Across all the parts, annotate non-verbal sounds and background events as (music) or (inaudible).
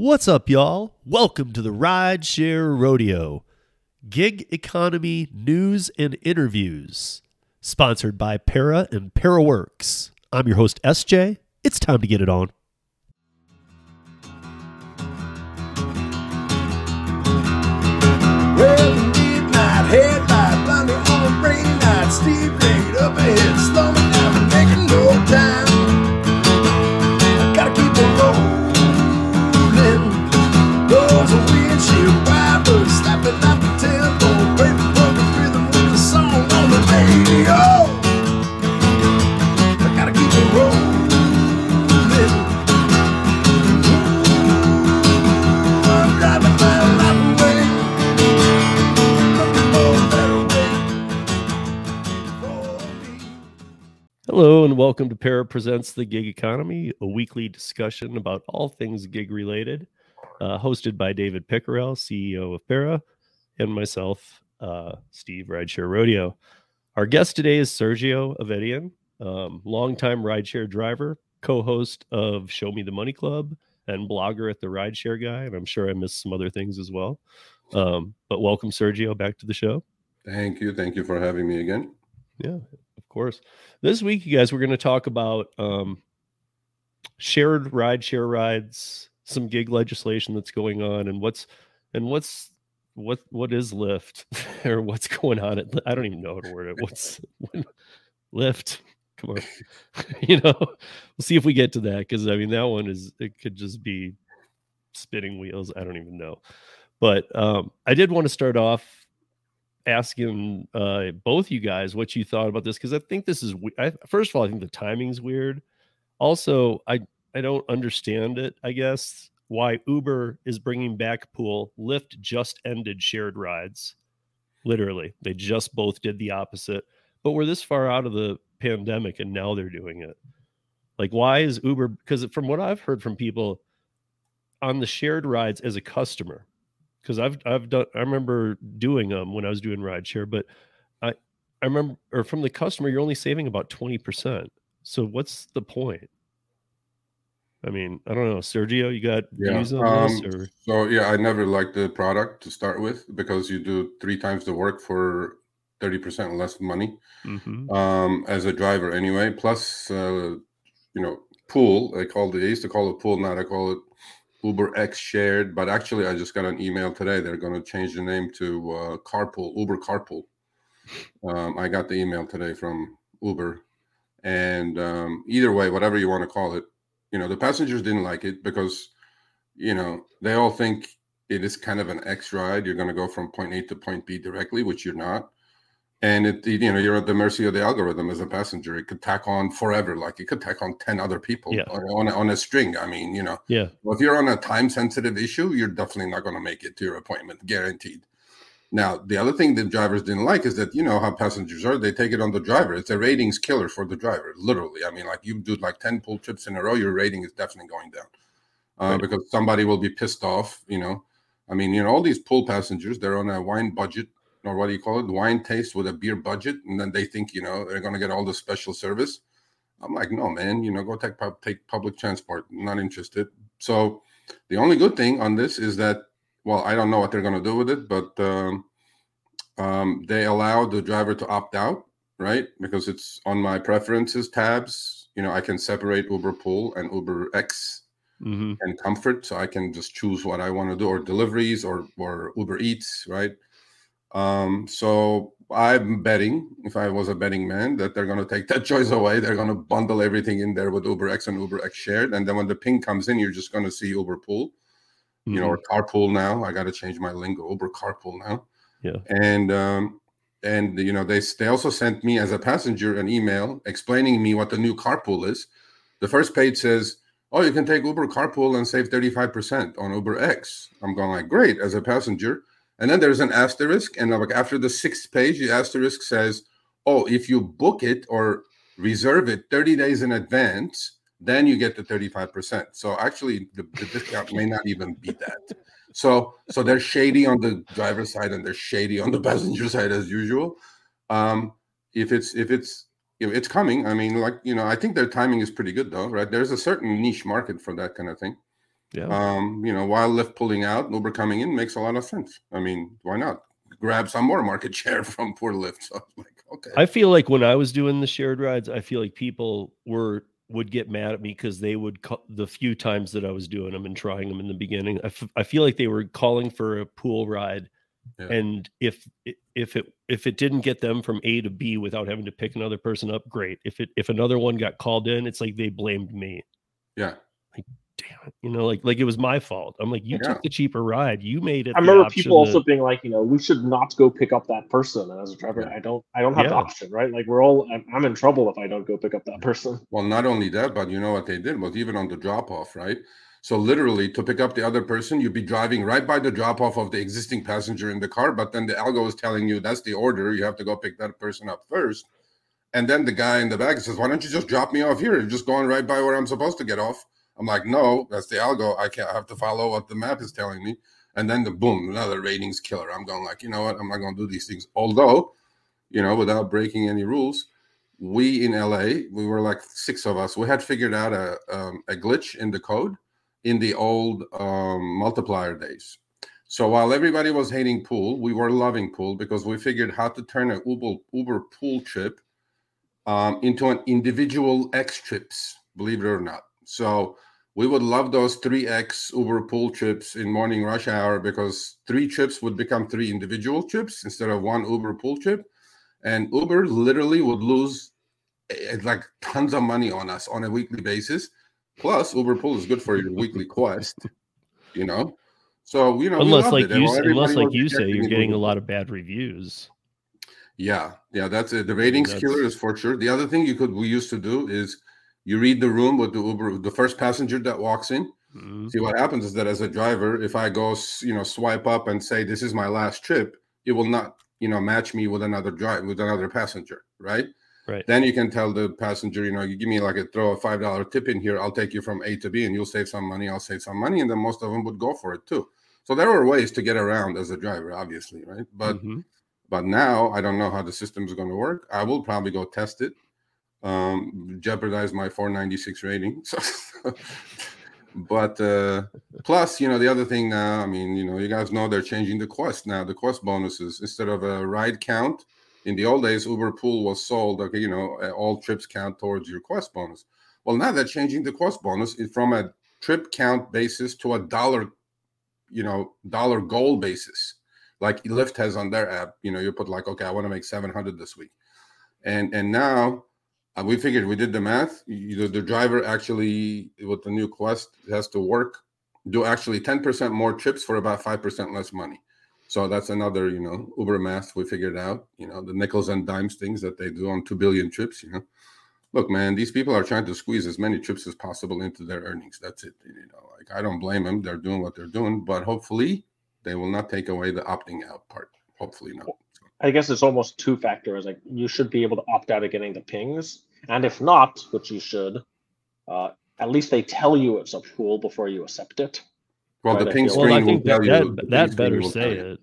What's up, y'all? Welcome to the Rideshare Rodeo, gig economy news and interviews, sponsored by Para and ParaWorks. I'm your host, SJ. It's time to get it on. Well, on up ahead, Hello, and welcome to Para Presents the Gig Economy, a weekly discussion about all things gig related, uh, hosted by David Pickerel, CEO of Para, and myself, uh, Steve Rideshare Rodeo. Our guest today is Sergio Avedian, um, longtime rideshare driver, co host of Show Me the Money Club, and blogger at the Rideshare Guy. And I'm sure I missed some other things as well. Um, but welcome, Sergio, back to the show. Thank you. Thank you for having me again. Yeah, course. This week, you guys, we're going to talk about um, shared ride share rides, some gig legislation that's going on, and what's and what's what what is Lyft (laughs) or what's going on at I don't even know how to word it. What's Lyft? Come on, (laughs) you know. We'll see if we get to that because I mean that one is it could just be spinning wheels. I don't even know, but um, I did want to start off asking uh, both you guys what you thought about this because I think this is I, first of all I think the timing's weird. Also, I I don't understand it. I guess why Uber is bringing back pool. Lyft just ended shared rides. Literally, they just both did the opposite. But we're this far out of the pandemic, and now they're doing it. Like, why is Uber? Because from what I've heard from people on the shared rides as a customer, because I've I've done I remember doing them when I was doing rideshare, but I I remember or from the customer you're only saving about twenty percent. So what's the point? I mean, I don't know, Sergio, you got Yeah. views on Um, this or so yeah, I never liked the product to start with because you do three times the work for thirty percent less money. Mhm. Um, as a driver anyway. Plus, uh, you know, pool. I call it. They used to call it pool. Now I call it Uber X shared. But actually, I just got an email today. They're going to change the name to uh, Carpool. Uber Carpool. Um, I got the email today from Uber, and um, either way, whatever you want to call it, you know, the passengers didn't like it because, you know, they all think it is kind of an X ride. You're going to go from point A to point B directly, which you're not. And it, you know, you're at the mercy of the algorithm as a passenger. It could tack on forever, like it could tack on ten other people Yeah. on, on, a, on a string. I mean, you know, yeah, well, if you're on a time sensitive issue, you're definitely not going to make it to your appointment, guaranteed. Now, the other thing that drivers didn't like is that you know how passengers are; they take it on the driver. It's a ratings killer for the driver, literally. I mean, like you do like ten pool trips in a row, your rating is definitely going down uh, Right. because somebody will be pissed off. You know, I mean, you know, all these pool passengers, they're on a wine budget or what do you call it, wine taste with a beer budget, and then they think you know they're going to get all the special service. I'm like, no, man, you know, go take pub- take public transport. I'm not interested. So the only good thing on this is that, well, I don't know what they're going to do with it, but um, um, they allow the driver to opt out, right? Because it's on my preferences tabs. You know, I can separate Uber Pool and Uber X hmm and Comfort, so I can just choose what I want to do, or deliveries, or or Uber Eats, right? Um, so I'm betting, if I was a betting man, that they're going to take that (laughs) choice away. They're going to bundle everything in there with Uber X and Uber X shared, and then when the ping comes in, you're just going to see Uber Pool, you know, or Carpool now. I got to change my lingo, Uber Carpool now. Yeah. And um, and you know, they they also sent me as a passenger an email explaining me what the new carpool is. The first page says, "Oh, you can take Uber Carpool and save 35% on Uber X." I'm going like, "Great!" As a passenger, and then there's an asterisk, and like after the sixth page, the asterisk says, "Oh, if you book it or reserve it 30 days in advance, then you get the 35%." So actually, the, the discount may not even be that. So so they're shady on the driver's side and they're shady on the (laughs) passenger side as usual. Um, if it's if it's if it's coming, I mean, like you know, I think their timing is pretty good though, right? There's a certain niche market for that kind of thing. Yeah. Um, you know, while Lyft pulling out, Uber coming in makes a lot of sense. I mean, why not grab some more market (laughs) share from poor Lyft? So like, okay. I feel like when I was doing the shared rides, I feel like people were would get mad at me because they would call, the few times that I was doing them and trying them in the beginning. I, f- I feel like they were calling for a pool ride, Yeah. and if if it if it didn't get them from A to B without having to pick another person up, great. If it if another one got called in, it's like they blamed me. yeah. Damn it, you know, like like it was my fault. I'm like, you Yeah. took the cheaper ride, you made it. I the remember option people also that- being like, you know, we should not go pick up that person. And as a driver, Yeah. I don't, I don't have the option, right? Like we're all, I'm, I'm in trouble if I don't go pick up that person. Well, not only that, but you know what they did was even on the drop off, right? So literally to pick up the other person, you'd be driving right by the drop off of the existing passenger in the car, but then the algo is telling you that's the order. You have to go pick that person up first. And then the guy in the back says, Why don't you just drop me off here? You're just going right by where I'm supposed to get off. I'm like, No, that's the algo. I can't I have to follow what the map is telling me. And then the boom, another ratings killer. I'm going like, you know what? I'm not gonna do these things. Although, you know, without breaking any rules, we in LA, we were like six of us. We had figured out a um, a glitch in the code in the old um, multiplier days. So while everybody was hating pool, we were loving pool because we figured how to turn an Uber Uber pool trip um, into an individual X trips. Believe it or not. So we would love those three X Uber pool trips in morning rush hour because three trips would become three individual trips instead of one Uber pool trip and Uber literally would lose eh, like tons of money on us on a weekly basis. Plus, Uber Pool is good for your weekly (laughs) quest, you know. So you know, unless like you unless like you say you're getting we a lot of bad reviews. Yeah, yeah, that's it. The ratings That's- killer is for sure. The other thing you could we used to do is you read the room with the Uber, the first passenger that walks in. Mhm. See what happens is that as a driver, if I go, you know, swipe up and say this is my last trip, it will not, you know, match me with another drive with another passenger, right? Right. Then you can tell the passenger, you know, you give me like a throw a five dollar tip in here, I'll take you from A to B, and you'll save some money. I'll save some money, and then most of them would go for it too. So there were ways to get around as a driver, obviously, right? But Mhm. but now I don't know how the system is going to work. I will probably go test it. Um, jeopardize my 496 rating. (laughs) So, but uh, plus, you know, the other thing now, I mean, you know, you guys know they're changing the quest now. The quest bonuses instead of a ride count. In the old days, Uber Pool was sold. Okay, you know, uh, all trips count towards your quest bonus. Well, now they're changing the quest bonus from a trip count basis to a dollar, you know, dollar goal basis like Lyft has on their app. You know, you put like, okay, I want to make 700 this week, and and now uh, we figured we did the math. You, the, driver actually with the new Quest has to work, do actually 10% more trips for about five percent less money. So that's another, you know, Uber math we figured out. You know, the nickels and dimes things that they do on two billion trips. You know, look, man, these people are trying to squeeze as many trips as possible into their earnings. That's it. You know, like I don't blame them. They're doing what they're doing, but hopefully they will not take away the opting out part. Hopefully not. I guess it's almost two factors. Like you should be able to opt out of getting the pings, and if not, which you should, uh, at least they tell you it's a pool before you accept it. Well, Right, the I ping Well, screen will think that you. that, that better say you. it.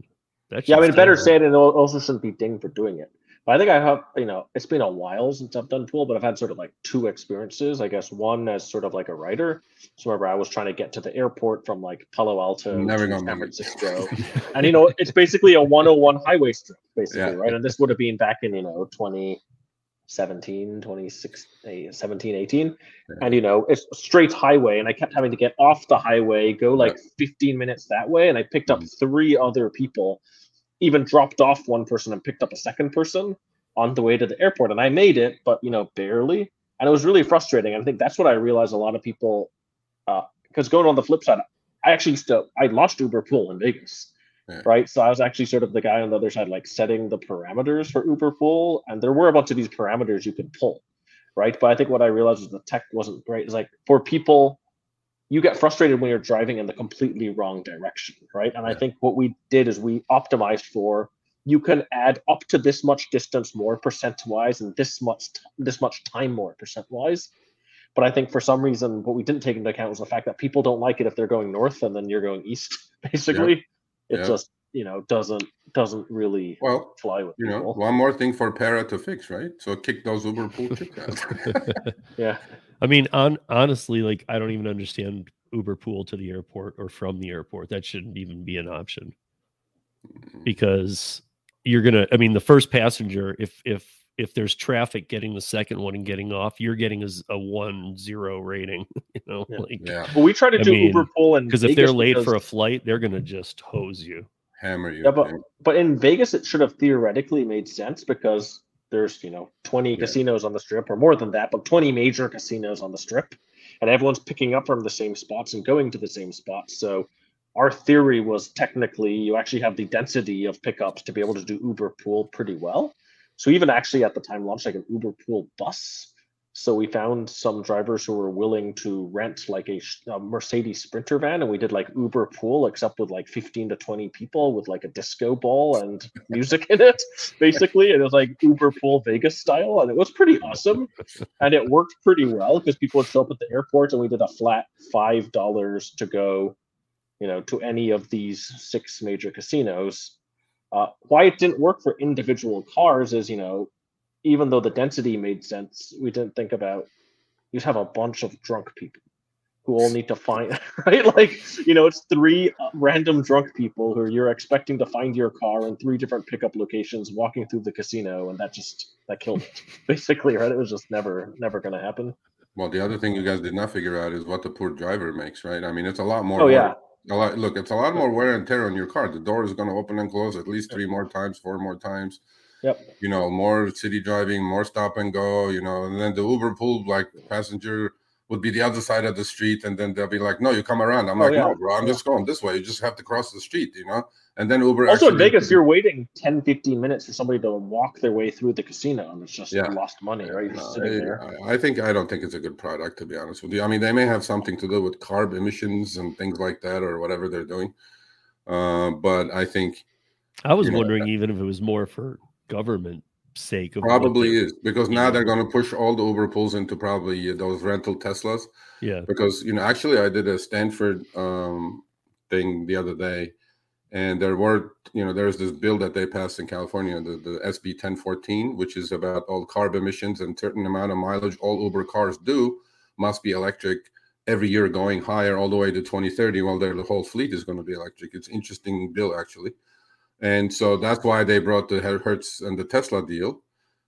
That Yeah, I should mean, better say it, and it also shouldn't be dinged for doing it. But I think I have, you know, it's been a while since I've done pool, but I've had sort of like two experiences. I guess one as sort of like a writer. So remember, I was trying to get to the airport from like Palo Alto Never to San. Francisco, (laughs) and you know, it's basically a 101 highway strip, basically, Yeah. right? And this would have been back in you know 2017, 2016, 17, 18, Yeah. and you know, it's a straight highway, and I kept having to get off the highway, go like 15 minutes that way, and I picked up Mhm. three other people even dropped off one person and picked up a second person on the way to the airport and i made it but you know barely and it was really frustrating and i think that's what i realized a lot of people because going on the flip side i actually used to i launched uber pool in vegas Yeah. right so i was actually sort of the guy on the other side like setting the parameters for uber pool and there were a bunch of these parameters you could pull right but i think what i realized was the tech wasn't great it's like for people you get frustrated when you're driving in the completely wrong direction, right? And I think what we did is we optimized for you can add up to this much distance more percent wise and this much t- this much time more percent wise. But I think for some reason what we didn't take into account was the fact that people don't like it if they're going north and then you're going east. (laughs) Basically, it's Yeah. just you know doesn't doesn't really Well, fly with you know, one more thing for Para to fix, right? So kick those Uber pool (laughs) chips out. (laughs) Yeah, I mean, on honestly, like I don't even understand Uber pool to the airport or from the airport. That shouldn't even be an option because you're gonna. I mean, the first passenger, if if if there's traffic getting the second one and getting off, you're getting a, a one zero rating. (laughs) You know, Yeah. like yeah, but we try to I do mean, Uber pool and because if they're late for a flight, they're gonna just hose you. hammer you. Yeah, but but in Vegas, it should have theoretically made sense because there's you know 20 Yeah. casinos on the strip or more than that, but 20 major casinos on the strip, and everyone's picking up from the same spots and going to the same spots. So our theory was technically you actually have the density of pickups to be able to do Uber pool pretty well. So even actually at the time launched like an Uber pool bus. So we found some drivers who were willing to rent like a, a Mercedes Sprinter van, and we did like Uber pool, except with like 15 to 20 people with like a disco ball and (laughs) music in it, basically. And it was like Uber pool Vegas style, and it was pretty awesome. And it worked pretty well because people would show up at the airport, and we did a flat five dollars to go, you know, to any of these six major casinos. Uh, why it didn't work for individual cars is, you know, even though the density made sense, we didn't think about you'd have a bunch of drunk people who all need to find (laughs) right like you know it's three uh, random drunk people who you're expecting to find your car in three different pickup locations walking through the casino and that just that killed it (laughs) basically right it was just never never going to happen Well, the other thing you guys did not figure out is what the poor driver makes, right? I mean, it's a lot more. oh yeah A lot, look, it's a lot more wear and tear on your car. The door is going to open and close at least three more times, four more times. Yep. You know, more city driving, more stop and go. You know, and then the Uber pool, like passenger would be the other side of the street, and then they'll be like, "No, you come around." I'm Oh, like, yeah. "No, bro, I'm just going this way. You just have to cross the street." You know, and then Uber. also in actually- vegas you're waiting 10 15 minutes for somebody to walk their way through the casino and it's just Yeah. lost money right you're No, just sitting there I, I think I don't think it's a good product to be honest with you. I mean, they may have something to do with carb emissions and things like that, or whatever they're doing. Uh, but I think I was You know, wondering even if it was more for government sake of probably is because now they're going to push all the Uber pools into probably uh, those rental Teslas. Yeah. Because you know, actually, I did a Stanford um, thing the other day, and there were you know there's this bill that they passed in California, the, the SB 1014, which is about all carb emissions and certain amount of mileage all Uber cars do must be electric every year going higher all the way to 2030 while their the whole fleet is going to be electric it's interesting bill actually and so that's why they brought the hertz and the tesla deal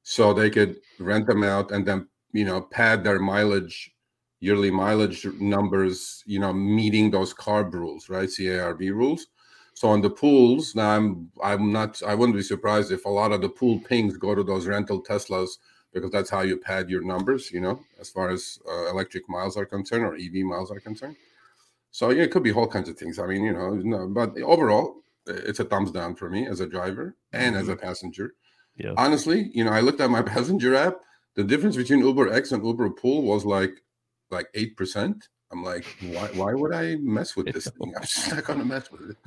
so they could rent them out and then you know pad their mileage yearly mileage numbers you know meeting those carb rules right carb rules so on the pools now i'm i'm not i wouldn't be surprised if a lot of the pool pings go to those rental teslas because that's how you pad your numbers, you know, as far as uh, electric miles are concerned or EV miles are concerned. So yeah, it could be all kinds of things. I mean, you know, no, but overall, it's a thumbs down for me as a driver and as a mm-hmm. passenger. Yeah. Honestly, you know, I looked at my (laughs) passenger app. The difference between Uber X and Uber Pool was like like eight percent. I'm like, why? Why would I mess with (laughs) this thing? I'm just not gonna mess with it.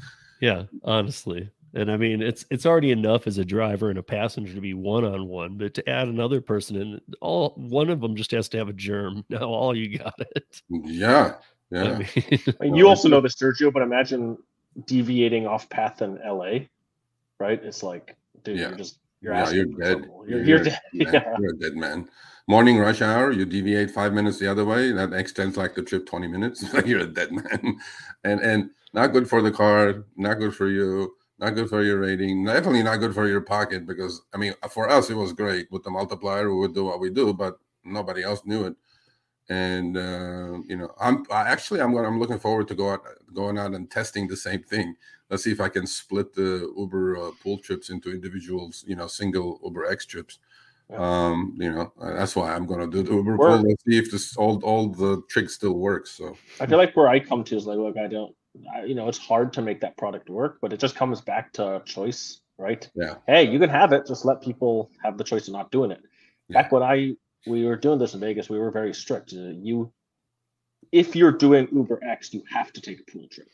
Yeah, honestly. And I mean, it's it's already enough as a driver and a passenger to be one on one, but to add another person in, all one of them just has to have a germ. (laughs) Now all you got it. Yeah, yeah. I mean, I mean, you also know this, Sergio, but imagine deviating off path in LA, right? It's like, dude, Yeah. you're just you're Yeah, you're dead. You're, You're- you're, dead. Yeah. You're a dead man. Morning rush hour, you deviate five minutes the other way, that extends like the trip 20 minutes. (laughs) you're a dead man. And and not good for the car, not good for you, not good for your rating, definitely not good for your pocket because I mean for us it was great with the multiplier, we would do what we do, but nobody else knew it. And uh, you know, I'm I actually I'm going I'm looking forward to go out going out and testing the same thing. Let's see if I can split the Uber uh, pool trips into individuals, you know, single Uber X trips. Yeah. Um, you know, uh, that's why I'm going to do the Uber We're- pool. Let's see if this all all the tricks still works. So I feel like where I come to is like, look, I don't, I, you know, it's hard to make that product work, but it just comes back to choice, right? Yeah. Hey, you can have it. Just let people have the choice of not doing it. Yeah. Back when I we were doing this in Vegas, we were very strict. Uh, You, if you're doing Uber X, you have to take a pool trip.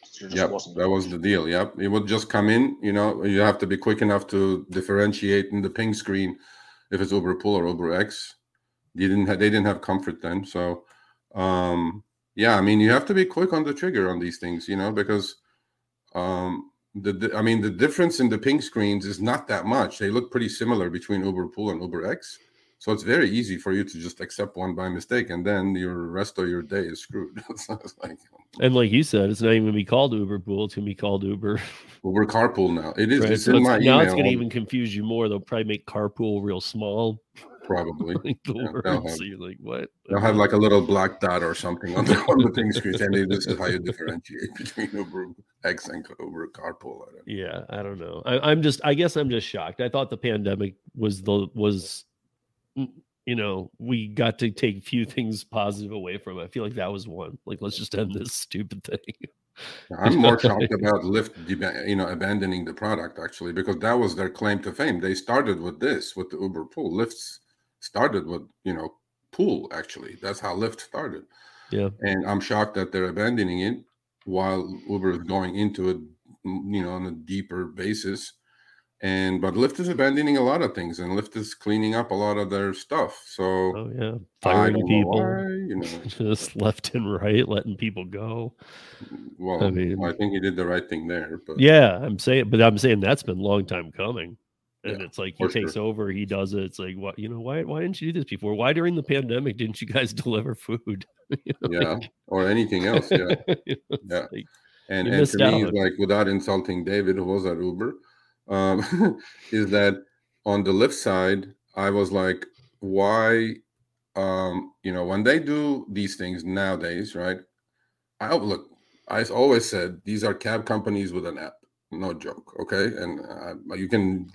Wasn't that was the deal. Yep, it would just come in. You know, you have to be quick enough to differentiate in the ping screen if it's Uber Pool or Uber X. You didn't have, they didn't have comfort then, so um, yeah. I mean, you have to be quick on the trigger on these things, you know, because um, the, the I mean the difference in the ping screens is not that much. They look pretty similar between Uber Pool and Uber X. So it's very easy for you to just accept one by mistake, and then your rest of your day is screwed. (laughs) so like And like you said, it's not even gonna be called Uber Pool. It's gonna be called Uber. (laughs) Well, we're Carpool now. It is. Right? It's So in it's- my now email. it's gonna even confuse you more. They'll probably make carpool real small, probably. (laughs) like the Yeah, word. have- So you're like, what? They'll have like a little black dot or something on the, on the ping screen saying this is how you differentiate between Uber X and Uber Carpool. I. Yeah, I don't know. I, I'm just. I guess I'm just shocked. I thought the pandemic was the was, you know, we got to take few things positive away from it. I feel like that was one. Like, let's just end this (laughs) stupid thing. I'm more shocked (laughs) about Lyft, you know, abandoning the product actually because that was their claim to fame. They started with this with the Uber Pool. Lyft started with you know Pool actually. That's how Lyft started. Yeah. and I'm shocked that they're abandoning it while Uber is going into it, you know, on a deeper basis. And but Lyft is abandoning a lot of things, and Lyft is cleaning up a lot of their stuff. So Oh yeah, firing people, why, you know. (laughs) just left and right, letting people go. Well, I, mean- I think he did the right thing there. But Yeah, I'm saying, but I'm saying that's been a long time coming. And Yeah, it's like he takes over, he does it. It's like, what you know, why why didn't you do this before? Why during the pandemic didn't you guys (laughs) deliver food? (laughs) You know, yeah, like- or anything else. Yeah. you know, it's Yeah. like- And, and to me, like without insulting David, who was at Uber, um, (laughs) is that on the Lyft side, I was like, why, um, you know, when they do these things nowadays, right? I look, I always said these are cab companies with an app, no joke, okay? And uh, you can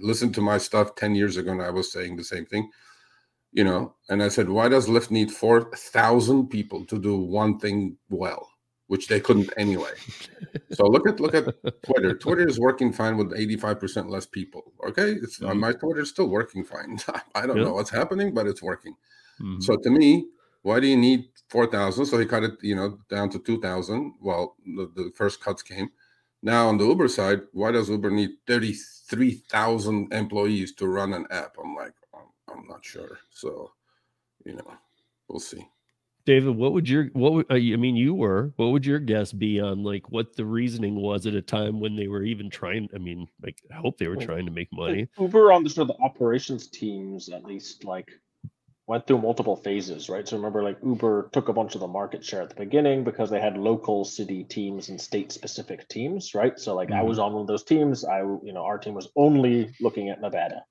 listen to my stuff 10 years ago, and I was saying the same thing, you know. And I said, why does Lyft need 4,000 people to do one thing well? Which they couldn't anyway. So look at look at Twitter. Twitter is working fine with 85% less people. Okay. It's uh, Mhm. my Twitter is still working fine. (laughs) I don't Yeah. know what's happening, but it's working. Mhm. So to me, why do you need 4,000? So he cut it, you know, down to 2,000. Well, the, the first cuts came. Now on the Uber side, why does Uber need 33,000 employees to run an app? I'm like, I'm, I'm not sure. So, you know, we'll see. David, what would your what would uh, I mean? You were what would your guess be on like what the reasoning was at a time when they were even trying? I mean, like I hope they were Well, trying to make money. Uber on the sort of the operations teams at least like went through multiple phases, right? So remember like Uber took a bunch of the market share at the beginning because they had local city teams and state specific teams, right? So like I was on one of those teams. I you know our team was only looking at Nevada,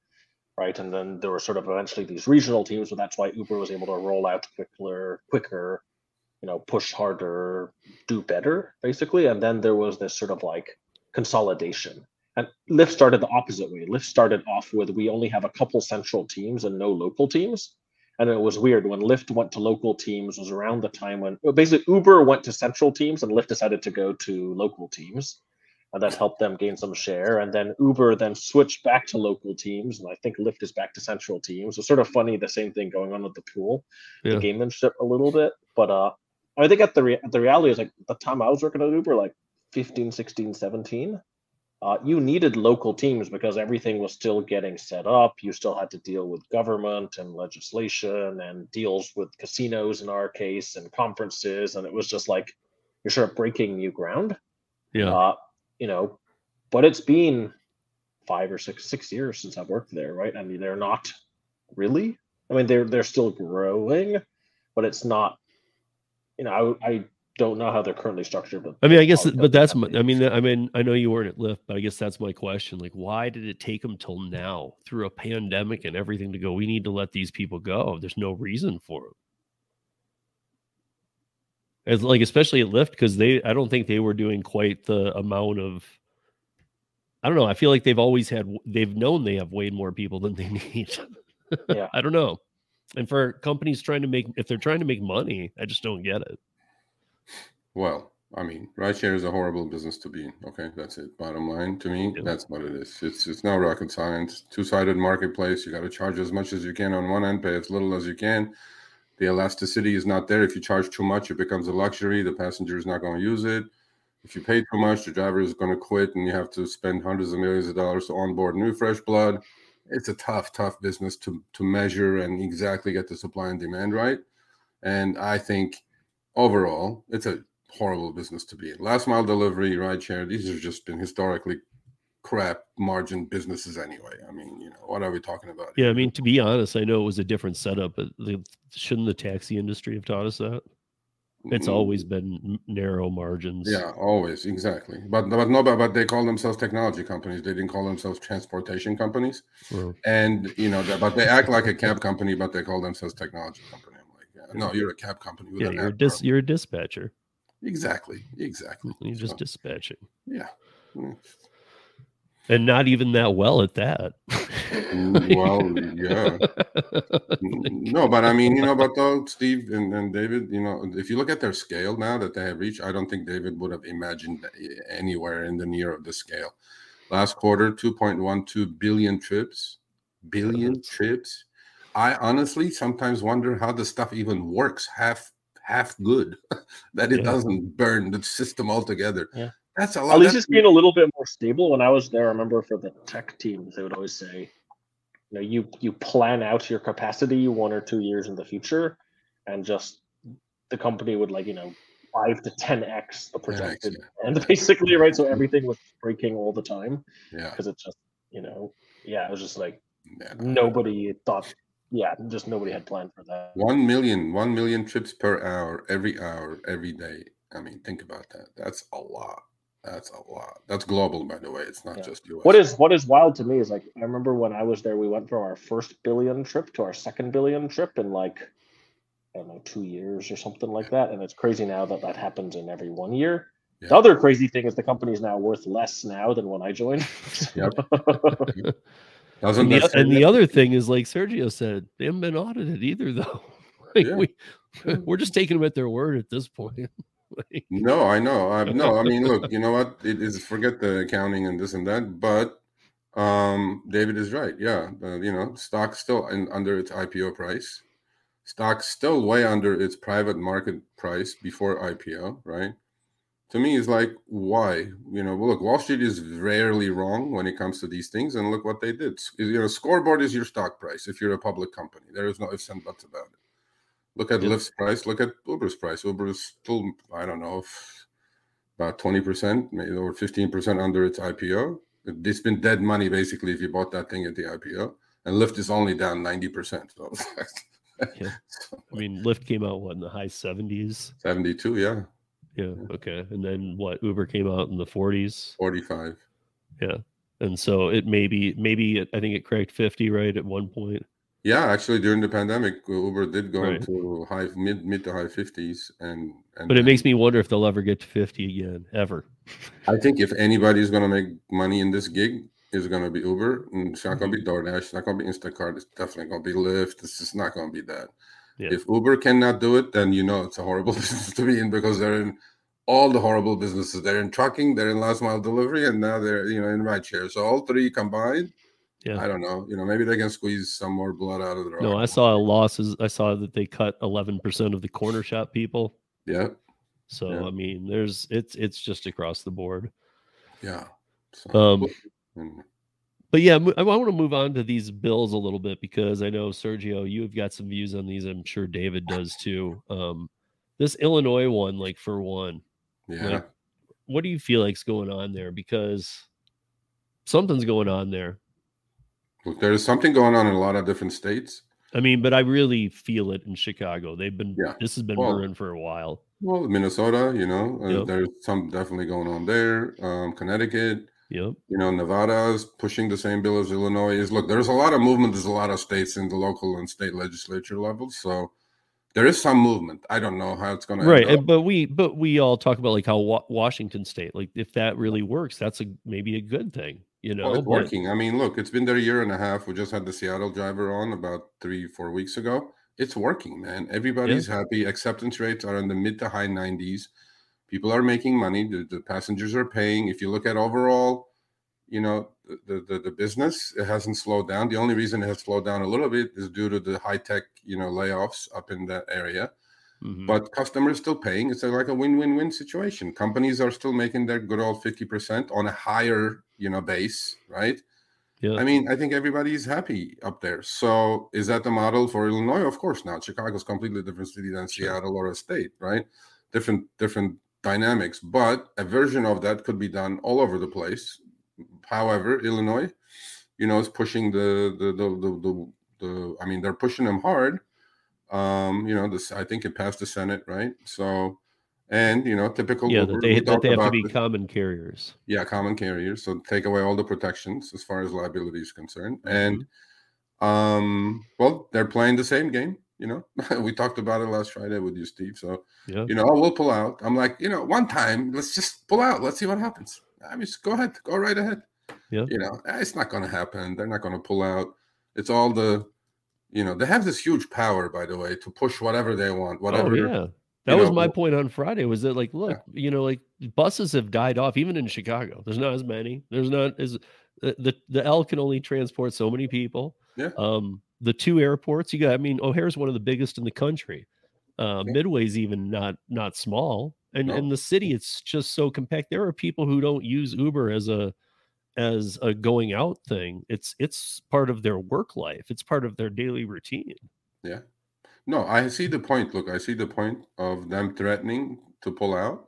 right? And then there were sort of eventually these regional teams, so that's why Uber was able to roll out quicker, quicker, you know, push harder, do better, basically. And then there was this sort of like consolidation. And Lyft started the opposite way. Lyft started off with we only have a couple central teams and no local teams. And it was weird when Lyft went to local teams was around the time when basically Uber went to central teams and Lyft decided to go to local teams. And that helped them gain some share. And then Uber then switched back to local teams. And I think Lyft is back to central teams. So sort of funny, the same thing going on with the pool, Yeah. the gamemanship a little bit. But uh I think at the re- the reality is like the time I was working at Uber, like 15, 16, 17, uh, you needed local teams because everything was still getting set up. You still had to deal with government and legislation and deals with casinos in our case and conferences. And it was just like you're sort of breaking new ground. Yeah. Uh, you know, but it's been five or six six years since I've worked there, right? I mean, they're not really. I mean, they're they're still growing, but it's not. You know, I I don't know how they're currently structured, but I mean, I guess, but that's, my, I mean, I mean, I know you weren't at Lyft, but I guess that's my question. Like, why did it take them till now through a pandemic and everything to go? We need to let these people go. There's no reason for it. As like, especially at Lyft, because they, I don't think they were doing quite the amount of. I don't know. I feel like they've always had, they've known they have way more people than they (laughs) need. Yeah. I don't know. And for companies trying to make, if they're trying to make money, I just don't get it. Well, I mean, rideshare is a horrible business to be in. Okay, that's it. Bottom line, to me, Yeah. that's what it is. It's it's not rocket science. Two-sided marketplace. You got to charge as much as you can on one end, pay as little as you can. The elasticity is not there. If you charge too much, it becomes a luxury. The passenger is not going to use it. If you pay too much, the driver is going to quit, and you have to spend hundreds of millions of dollars to onboard new fresh blood. It's a tough, tough business to to measure and exactly get the supply and demand right. And I think overall, it's a horrible business to be in. Last mile delivery, rideshare, these have just been historically crap margin businesses anyway. I mean, you know, what are we talking about? Yeah, here? I mean, to be honest, I know it was a different setup, but the, shouldn't the taxi industry have taught us that? It's always been narrow margins. Yeah, always, exactly. But but no, but, but they call themselves technology companies. They didn't call themselves transportation companies. Well, And you know, but they act like a cab company, but they call themselves technology company. I'm like, yeah, no, you're a cab company. Yeah, you're a dis- you're a dispatcher. exactly, exactly. You're just So, dispatching, yeah. Mm. And not even that well at that. Well, yeah. No, but I mean, you know, but though Steve and, and David, you know, if you look at their scale now that they have reached, I don't think David would have imagined anywhere in the near of the scale. Last quarter, 2.12 billion trips, billion trips. I honestly sometimes wonder how the stuff even works half half good, (laughs) that it Yeah. doesn't burn the system altogether. Yeah. That's a lot. At least it's been a little bit more stable. When I was there, I remember for the tech teams, they would always say, you know, you you plan out your capacity one or two years in the future, and just the company would like you know five to ten x the 10x, projected, yeah. and (laughs) basically right. So mm-hmm. everything was breaking all the time yeah, because it just you know yeah it was just like yeah. nobody thought yeah just nobody had planned for that. One million, one million trips per hour, every hour, every day. I mean, think about that. That's a lot. That's a lot. That's global, by the way. It's not Yeah. just US. What is what is wild to me is like I remember when I was there, we went from our first billion trip to our second billion trip in like I don't know two years or something like that, and it's crazy now that that happens in every one year. The other crazy thing is the company is now worth less now than when I joined. (laughs) Yep. (laughs) And the, and the other thing is, like Sergio said, they haven't been audited either, though. (laughs) Like, Yeah. we, we're just taking them at their word at this point. (laughs) Like, No, I know. I (laughs) no. I mean, look. You know what? It is forget the accounting and this and that. But um, David is right. Yeah, uh, you know, stock still in, under its IPO price. Stock still way under its private market price before IPO. Right. To me, is like why? You know, look, Wall Street is rarely wrong when it comes to these things, and look what they did. You know, scoreboard is your stock price if you're a public company. There is no ifs and buts about it. Look at Yep. Lyft's price. Look at Uber's price. Uber is still, I don't know, about 20%, maybe or 15% under its IPO. It- It's been dead money basically if you bought that thing at the IPO. And Lyft is only down 90%. So, (laughs) Yeah. (laughs) I mean, Lyft came out what in the high 70s. 72, yeah, Yeah. Okay. And then what? Uber came out in the 40s. 45. Yeah. And so it maybe, maybe it, I think it cracked 50 right at one point. Yeah, actually during the pandemic, Uber did go Right. into high mid mid to high 50s and and But it makes me wonder if they'll ever get to 50 again, ever. I think if anybody's going to make money in this gig, it's going to be Uber. And it's not going to be mm-hmm. DoorDash. It's not going to be Instacart. It's definitely going to be Lyft. It's just not going to be that. Yeah. If Uber cannot do it, then you know it's a horrible (laughs) business to be in because they're in all the horrible businesses. They're in trucking, they're in last mile delivery, and now they're you know in rideshare. So all three combined, Yeah. I don't know. You know, maybe they can squeeze some more blood out of their. No, I saw losses. I saw that they cut 11% of the Cornershop people. Yeah, So Yeah. I mean, there's it's it's just across the board. yeah. So, Um, But yeah, I want to move on to these bills a little bit because I know Sergio, you've got some views on these. I'm sure David does too. Um, this Illinois one, like for one, yeah. like, what do you feel like's going on there? Because something's going on there. Look, there is something going on in a lot of different states. I mean, but I really feel it in Chicago. They've been Yeah. this has been Well, brewing for a while. Well, Minnesota, you know, uh, Yep. there's some definitely going on there. Um, Connecticut, Yep. you know, Nevada's pushing the same bill as Illinois is. Look, there's a lot of movement. There's a lot of states in the local and state legislature levels. So there is some movement. I don't know how it's going to Right, but we but we all talk about like how wa- Washington State, like if that really works, that's a maybe a good thing, you oh, know. Well, it's but- working. I mean, look, it's been there a year and a half. We just had the Seattle driver on about three, four weeks ago. It's working, man. Everybody's happy. Acceptance rates are in the mid to high 90s. People are making money. The, the passengers are paying. If you look at overall, you know, the, the the business, it hasn't slowed down. The only reason it has slowed down a little bit is due to the high tech, you know, layoffs up in that area. Mhm. But customers still paying. It's like a win-win-win situation. Companies are still making their good old 50% on a higher, you know, base, right? yeah, I mean, I think everybody's happy up there. So is that the model for Illinois? Of course not. Chicago's completely different city than Sure. Seattle or a state, right? Different, different dynamics, but a version of that could be done all over the place. However, Illinois, you know, is pushing the the the the, the, the I mean, they're pushing them hard. Um, you know, this I think it passed the Senate, right? So and you know, typical Yeah, that they that they have to be the- common carriers. yeah, common carriers. So take away all the protections as far as liability is concerned. And um, well, they're playing the same game. You know, (laughs) we talked about it last Friday with you, Steve. So Yeah. you know, we'll pull out. I'm like, you know, one time, let's just pull out. Let's see what happens. I mean, just go ahead, go right ahead. Yeah. You know, it's not going to happen. They're not going to pull out. It's all the, you know, they have this huge power, by the way, to push whatever they want, whatever. Oh yeah. That was know, my point on Friday was that like look, you know, like buses have died off even in Chicago. There's not as many. There's not as the the, the L can only transport so many people. Yeah. Um the two airports you got I mean O'Hare's one of the biggest in the country. Uh Yeah. Midway's even not not small. And No. and the city it's just so compact. There are people who don't use Uber as a as a going out thing. It's it's part of their work life. It's part of their daily routine. Yeah. No, I see the point. Look, I see the point of them threatening to pull out.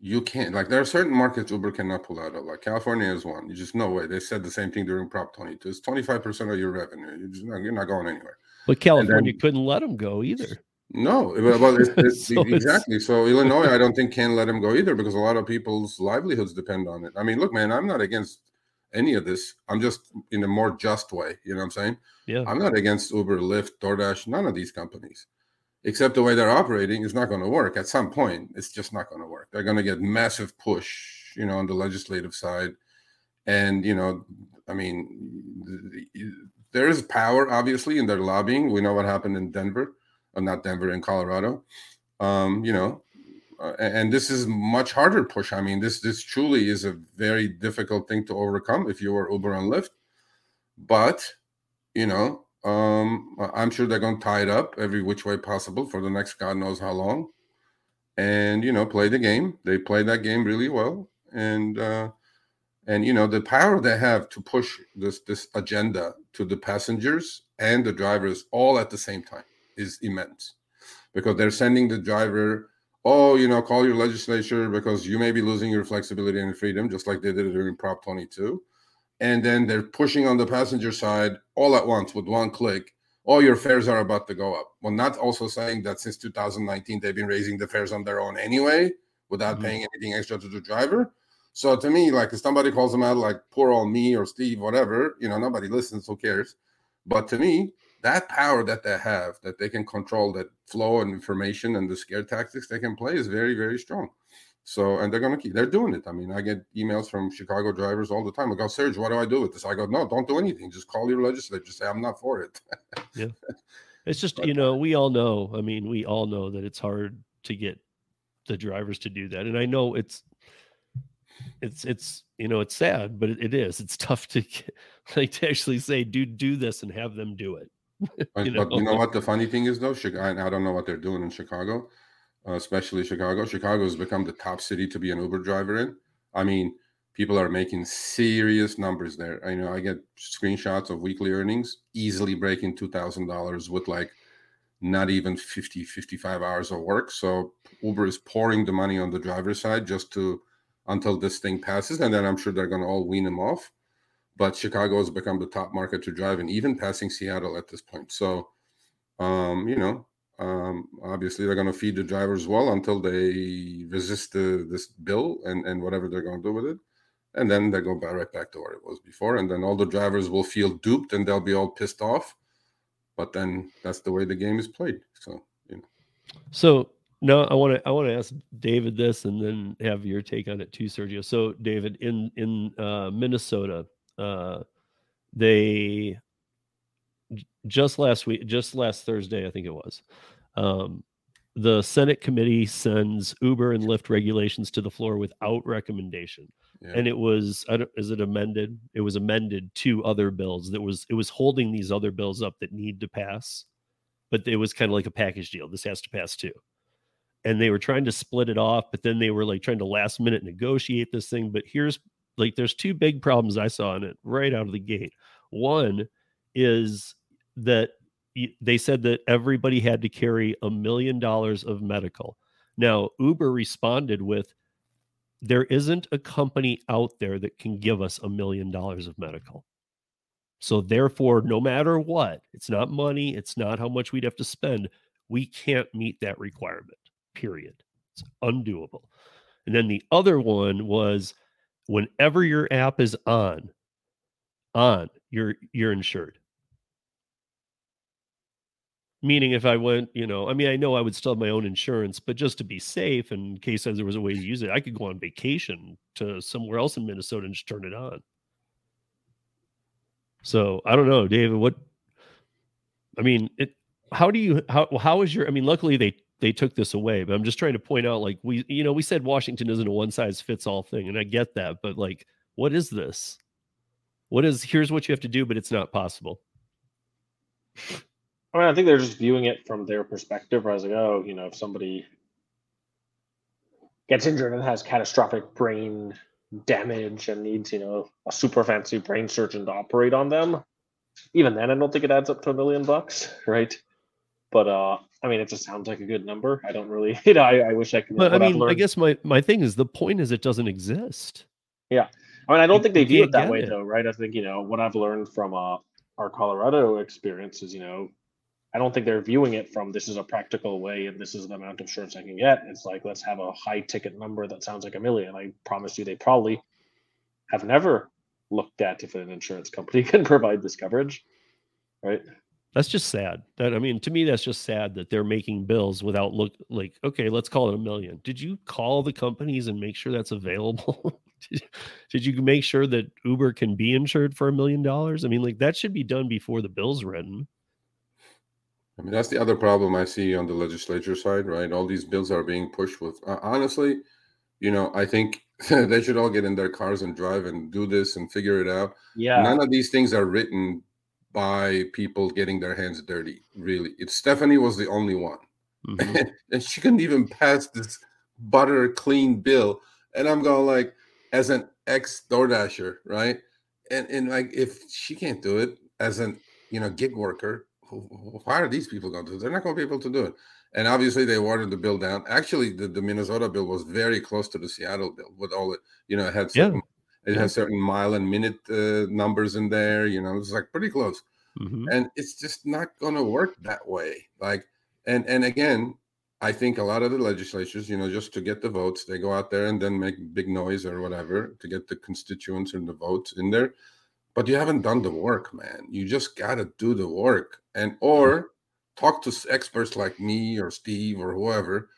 You can't like there are certain markets Uber cannot pull out of. Like California is one. You just no way. They said the same thing during Prop 22. It's 25% of your revenue. You're just not, you're not going anywhere. But California then- couldn't let them go either. No, well, (laughs) it's, it's, So it's- exactly. So Illinois, I don't think can let him go either because a lot of people's livelihoods depend on it. I mean, look, man, I'm not against any of this. I'm just in a more just way. You know what I'm saying? Yeah. I'm not against Uber, Lyft, DoorDash, none of these companies, except the way they're operating is not going to work. At some point, it's just not going to work. They're going to get massive push, you know, on the legislative side, and you know, I mean, th- there is power obviously in their lobbying. We know what happened in Denver, not Denver, in Colorado. Um, you know, uh, and this is much harder push. I mean, this this truly is a very difficult thing to overcome if you were Uber and Lyft. But you know, um, I'm sure they're going to tie it up every which way possible for the next God knows how long, and you know, play the game. They play that game really well, and uh, and you know, the power they have to push this this agenda to the passengers and the drivers all at the same time is immense, because they're sending the driver. Oh, you know, call your legislature because you may be losing your flexibility and freedom, just like they did during Prop 22 and then they're pushing on the passenger side all at once with one click. All your fares are about to go up. Well, not also saying that since 2019 they've been raising the fares on their own anyway without Mhm. paying anything extra to the driver. So to me, like if somebody calls them out, like poor old me or Steve, whatever, you know, nobody listens, who cares? But to me, that power that they have, that they can control that flow and information and the scare tactics they can play is very, very strong. So, and they're going to keep, they're doing it. I mean, I get emails from Chicago drivers all the time. I go, Serge, what do I do with this? I go, no, don't do anything. Just call your legislature. Say, I'm not for it. Yeah. It's just, (laughs) But- you know, uh, we all know. I mean, we all know that it's hard to get the drivers to do that. And I know it's, it's, it's, you know, it's sad, but it, it is. It's (laughs) tough to get, (laughs) like to actually say, do, do this and have them do it. (laughs) But You know, but you know? what the funny thing is, though? Chicago, I don't know what they're doing in Chicago, uh, especially Chicago. Chicago has become the top city to be an Uber driver in. I mean, people are making serious numbers there. I know I get screenshots of weekly earnings easily breaking $2,000 with like not even 50, 55 hours of work. So Uber is pouring the money on the driver's side just to until this thing passes. And then I'm sure they're going to all wean them off. But Chicago has become the top market to drive in, even passing Seattle at this point. So, um, you know, um, obviously they're going to feed the drivers well until they resist the, this bill and, and whatever they're going to do with it. And then they go back, right back to where it was before. And then all the drivers will feel duped and they'll be all pissed off. But then that's the way the game is played. So, you know. So no, I want to I want to ask David this and then have your take on it too, Sergio. So David, in in uh, Minnesota, uh, they just last week, just last Thursday, I think it was. Um, the Senate committee sends Uber and Lyft regulations to the floor without recommendation, Yeah. and it was I don't, is it amended? It was amended to other bills that was it was holding these other bills up that need to pass, but it was kind of like a package deal. This has to pass too and they were trying to split it off, but then they were like trying to last minute negotiate this thing. But here's like there's two big problems I saw in it right out of the gate. One is that they said that everybody had to carry a million dollars of medical. Now, Uber responded with, there isn't a company out there that can give us a million dollars of medical. So, therefore, no matter what, it's not money, it's not how much we'd have to spend. We can't meet that requirement, period. It's undoable. And then the other one was whenever your app is on, on, you're you're insured. Meaning, if I went, you know, I mean, I know I would still have my own insurance, but just to be safe, in case there was a way to use it, I could go on vacation to somewhere else in Minnesota and just turn it on. So I don't know, David. What? I mean, it. How do you how how is your? I mean, luckily they they took this away, but I'm just trying to point out, like we, you know, we said Washington isn't a one size fits all thing, and I get that, but like, what is this? What is? Here's what you have to do, but it's not possible. I mean, I think they're just viewing it from their perspective, I was like, oh, you know, if somebody gets injured and has catastrophic brain damage and needs, you know, a super fancy brain surgeon to operate on them, even then, I don't think it adds up to a million bucks, right? But uh, I mean, it just sounds like a good number. I don't really, (laughs) you know, I, I wish I could. But I mean, I guess my my thing is the point is it doesn't exist. Yeah, I mean, I don't You- think they view it that way it. though, right? I think you know what I've learned from uh, our Colorado experience is you know, I don't think they're viewing it from this is a practical way and this is the amount of insurance I can get. It's like let's have a high ticket number that sounds like a million. I promise you, they probably have never looked at if an insurance company (laughs) can provide this coverage, right? That's just sad. That I mean, to me, that's just sad that they're making bills without look like okay, let's call it a million. Did you call the companies and make sure that's available? (laughs) did, did you make sure that Uber can be insured for a million dollars? I mean, like that should be done before the bill's written. I mean, that's the other problem I see on the legislature side, right? All these bills are being pushed with. Uh, honestly, you know, I think (laughs) they should all get in their cars and drive and do this and figure it out. Yeah, None of these things are written by people getting their hands dirty. Really, it's Stephanie was the only one, Mhm. (laughs) and she couldn't even pass this butter clean bill. And I'm going like, as an ex DoorDasher, right? And and like, if she can't do it as an you know gig worker, wh- wh- why are these people going to do it? They're not going to be able to do it. And obviously, they watered the bill down. Actually, the, the Minnesota bill was very close to the Seattle bill with all it, you know, it had Yeah. It has certain mile and minute uh, numbers in there. You know, it's like pretty close Mhm. and it's just not going to work that way like and and again i think a lot of the legislatures you know just to get the votes they go out there and then make big noise or whatever to get the constituents and the votes in there but you haven't done the work man you just got to do the work and or talk to experts like me or steve or whoever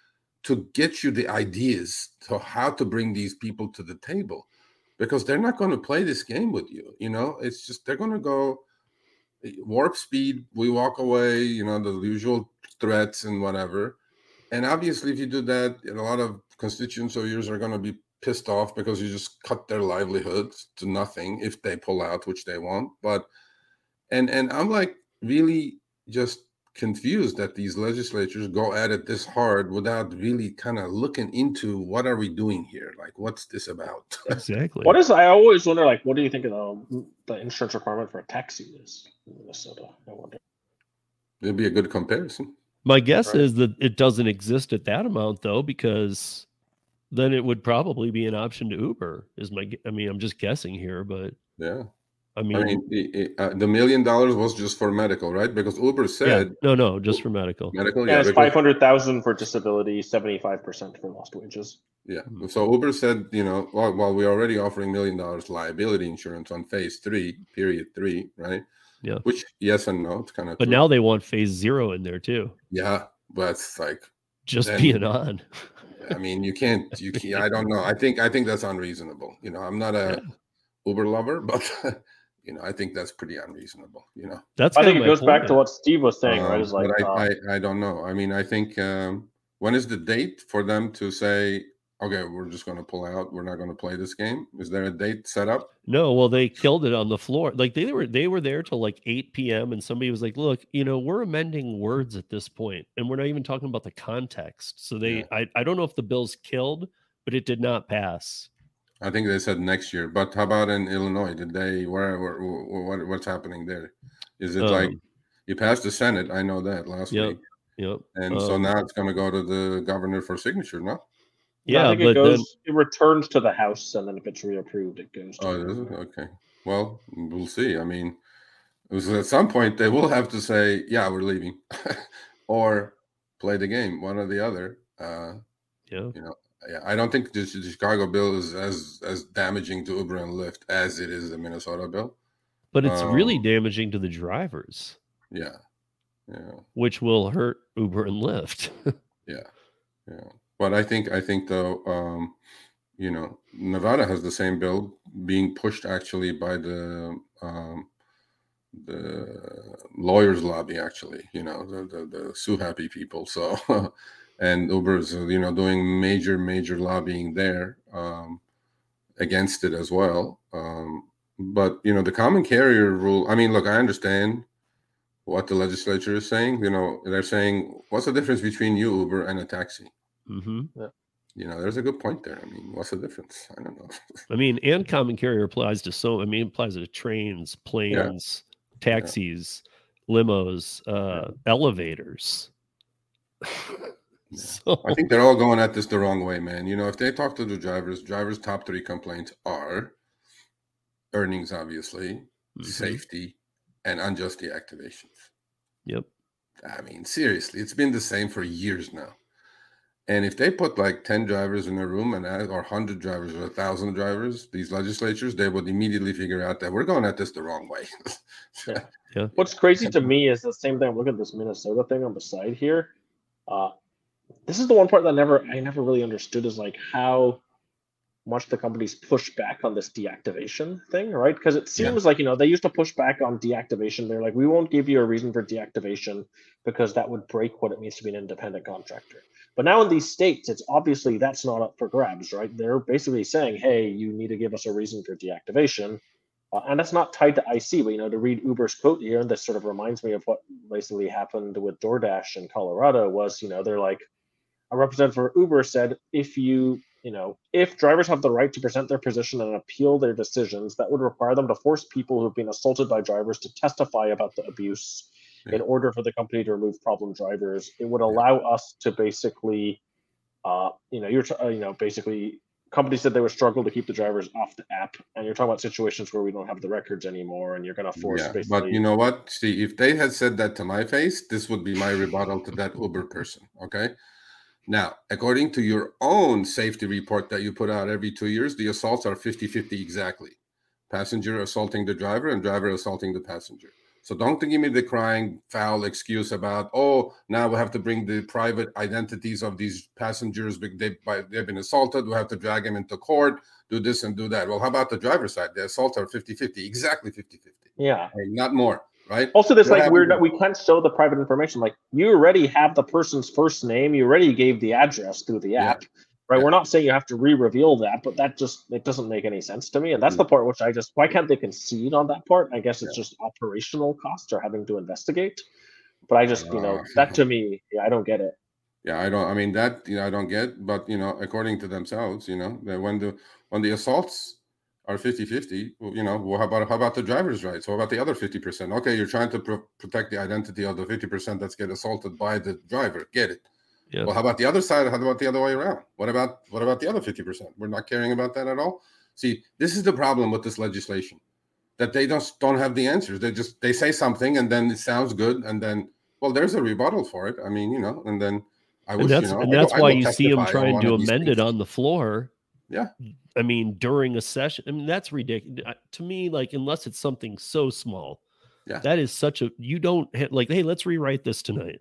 to get you the ideas to how to bring these people to the table because they're not going to play this game with you you know? It's just they're going to go warp speed we walk away you know the usual threats and whatever. And obviously if you do that a lot of constituents of yours are going to be pissed off because you just cut their livelihoods to nothing if they pull out which they won't. But and and i'm like really just confused that these legislatures go at it this hard without really kind of looking into what are we doing here like what's this about (laughs) Exactly. what is? I always wonder, like, what do you think of the the insurance requirement for a taxi is in Minnesota? I wonder. it'd be a good comparison My guess Right. is that it doesn't exist at that amount though, because then it would probably be an option to Uber. Is my? I mean, I'm just guessing here, but yeah I mean, I mean, i- i- uh, the million dollars was just for medical, right? Because Uber yeah, said no, no, just for medical. medical. Yeah, Yeah, it's because- five hundred thousand for disability, seventy five percent for lost wages. yeah. Mhm. So Uber said, you know, while, while we're already offering million dollars liability insurance on phase three, period three, right? Yeah. Which yes and no, it's kind of. But now they want phase zero in there too, yeah, but it's like, just Then- being on. I mean, you can't, you (laughs) can't, I don't know. I think, I think that's unreasonable. You know, I'm not a Uber lover, but (laughs) you know, I think that's pretty unreasonable. You know. That's I think it my goes back to what Steve was saying, right? Um, Is like but uh, I, I, I don't know. I mean, I think um, when is the date for them to say, okay, we're just going to pull out. We're not going to play this game. Is there a date set up? No, well, they killed it on the floor. Like they were they were there till like 8 p.m. and somebody was like, look, you know, we're amending words at this point, and we're not even talking about the context. So they Yeah. I, I don't know if the bill's killed, but it did not pass. I think they said next year. But how about in Illinois? Did they? Where? where, where what, what's happening there? Is it like Um, you passed the Senate? I know that last Yep. week. Yep. And so Um, now it's going to go to the governor for signature, no? I Yeah, think but it goes. then It returns to the House, and then if it's reapproved, it goes. To Oh, is it? Okay. Well, we'll see. I mean, it was at some point they will have to say, "Yeah, we're leaving," (laughs) or play the game, one or the other. Uh, yeah. Yeah, I don't think the, the Chicago bill is as as damaging to Uber and Lyft as it is the Minnesota bill. But it's really Um, damaging to the drivers, Yeah, yeah, which will hurt Uber and Lyft. (laughs) Yeah. Yeah. But I think I think though, um, you know, Nevada has the same bill being pushed actually by the um, the lawyers lobby actually you know the the, the sue happy people so (laughs) and uber's you know doing major major lobbying there um, against it as well um, but you know the common carrier rule i mean look i understand what the legislature is saying you know they're saying what's the difference between you uber and a taxi? Hmm you know there's a good point there. I mean what's the difference? I don't know. (laughs) I mean, and common carrier applies to so. I mean, it applies to trains, planes, taxis, limos, uh, elevators. (laughs) (laughs) so, I think they're all going at this the wrong way, man. You know, if they talk to the drivers, drivers' top three complaints are earnings, obviously, Mhm. safety, and unjust deactivations. Yep. I mean, seriously, it's been the same for years now. And if they put like 10 drivers in a room and or 100 drivers or 1,000 drivers, these legislatures, they would immediately figure out that we're going at this the wrong way. (laughs) Yeah. What's crazy to me is the same thing. I'm at this Minnesota thing on the side here. Uh, this is the one part that never I never really understood is like how much the companies push back on this deactivation thing, right? Because it Yeah. seems like you know they used to push back on deactivation. They're like, we won't give you a reason for deactivation because that would break what it means to be an independent contractor. But now in these states, it's obviously that's not up for grabs, right? They're basically saying, hey, you need to give us a reason for deactivation. Uh, and that's not tied to IC, but you know, to read Uber's quote here, and this sort of reminds me of what basically happened with DoorDash in Colorado was, you know, they're like, a representative for Uber said, if you, you know, if drivers have the right to present their position and appeal their decisions, that would require them to force people who've been assaulted by drivers to testify about the abuse in order for the company to remove problem drivers. It would allow us to basically, uh, you know, you're, uh, you know, basically companies said they would struggle to keep the drivers off the app, and you're talking about situations where we don't have the records anymore, and you're going to force Yeah, basically. but you know what? See, if they had said that to my face, this would be my rebuttal to that Uber person. Okay. Now, according to your own safety report that you put out every two years, the assaults are 50 50 exactly. Passenger assaulting the driver and driver assaulting the passenger. So don't give me the crying foul excuse about, oh, now we have to bring the private identities of these passengers. They, by, they've been assaulted. We have to drag them into court, do this and do that. Well, how about the driver's side? The assaults are 50 50, exactly 50 50 yeah. not more, right? Also, this What like we're happened- not, we can't show the private information. Like you already have the person's first name. You already gave the address through the Yeah. app, right? Yeah. We're not saying you have to re-reveal that, but that just it doesn't make any sense to me. And that's the part which I just why can't they concede on that part? I guess it's just operational costs or having to investigate. But I just you know Uh, that to me, yeah, I don't get it. Yeah, I don't. I mean that you know I don't get, but you know, according to themselves, you know, when the when the assaults are 50-50, well, you know, well, how about how about the driver's rights? What about the other 50%? Okay, you're trying to pro- protect the identity of the 50% that's get assaulted by the driver. Get it? Yeah. Well, how about the other side? How about the other way around? What about what about the other 50%? We're not caring about that at all. See, this is the problem with this legislation that they don't don't have the answers. They just they say something and then it sounds good and then well, there's a rebuttal for it. I mean, you know, and then I and wish that's you know, and I that's I why will you see them trying to amend it on the floor. Yeah. I mean, during a session. I mean, that's ridiculous to me. Like, unless it's something so small, Yeah. that is such a you don't ha- like. Hey, let's rewrite this tonight.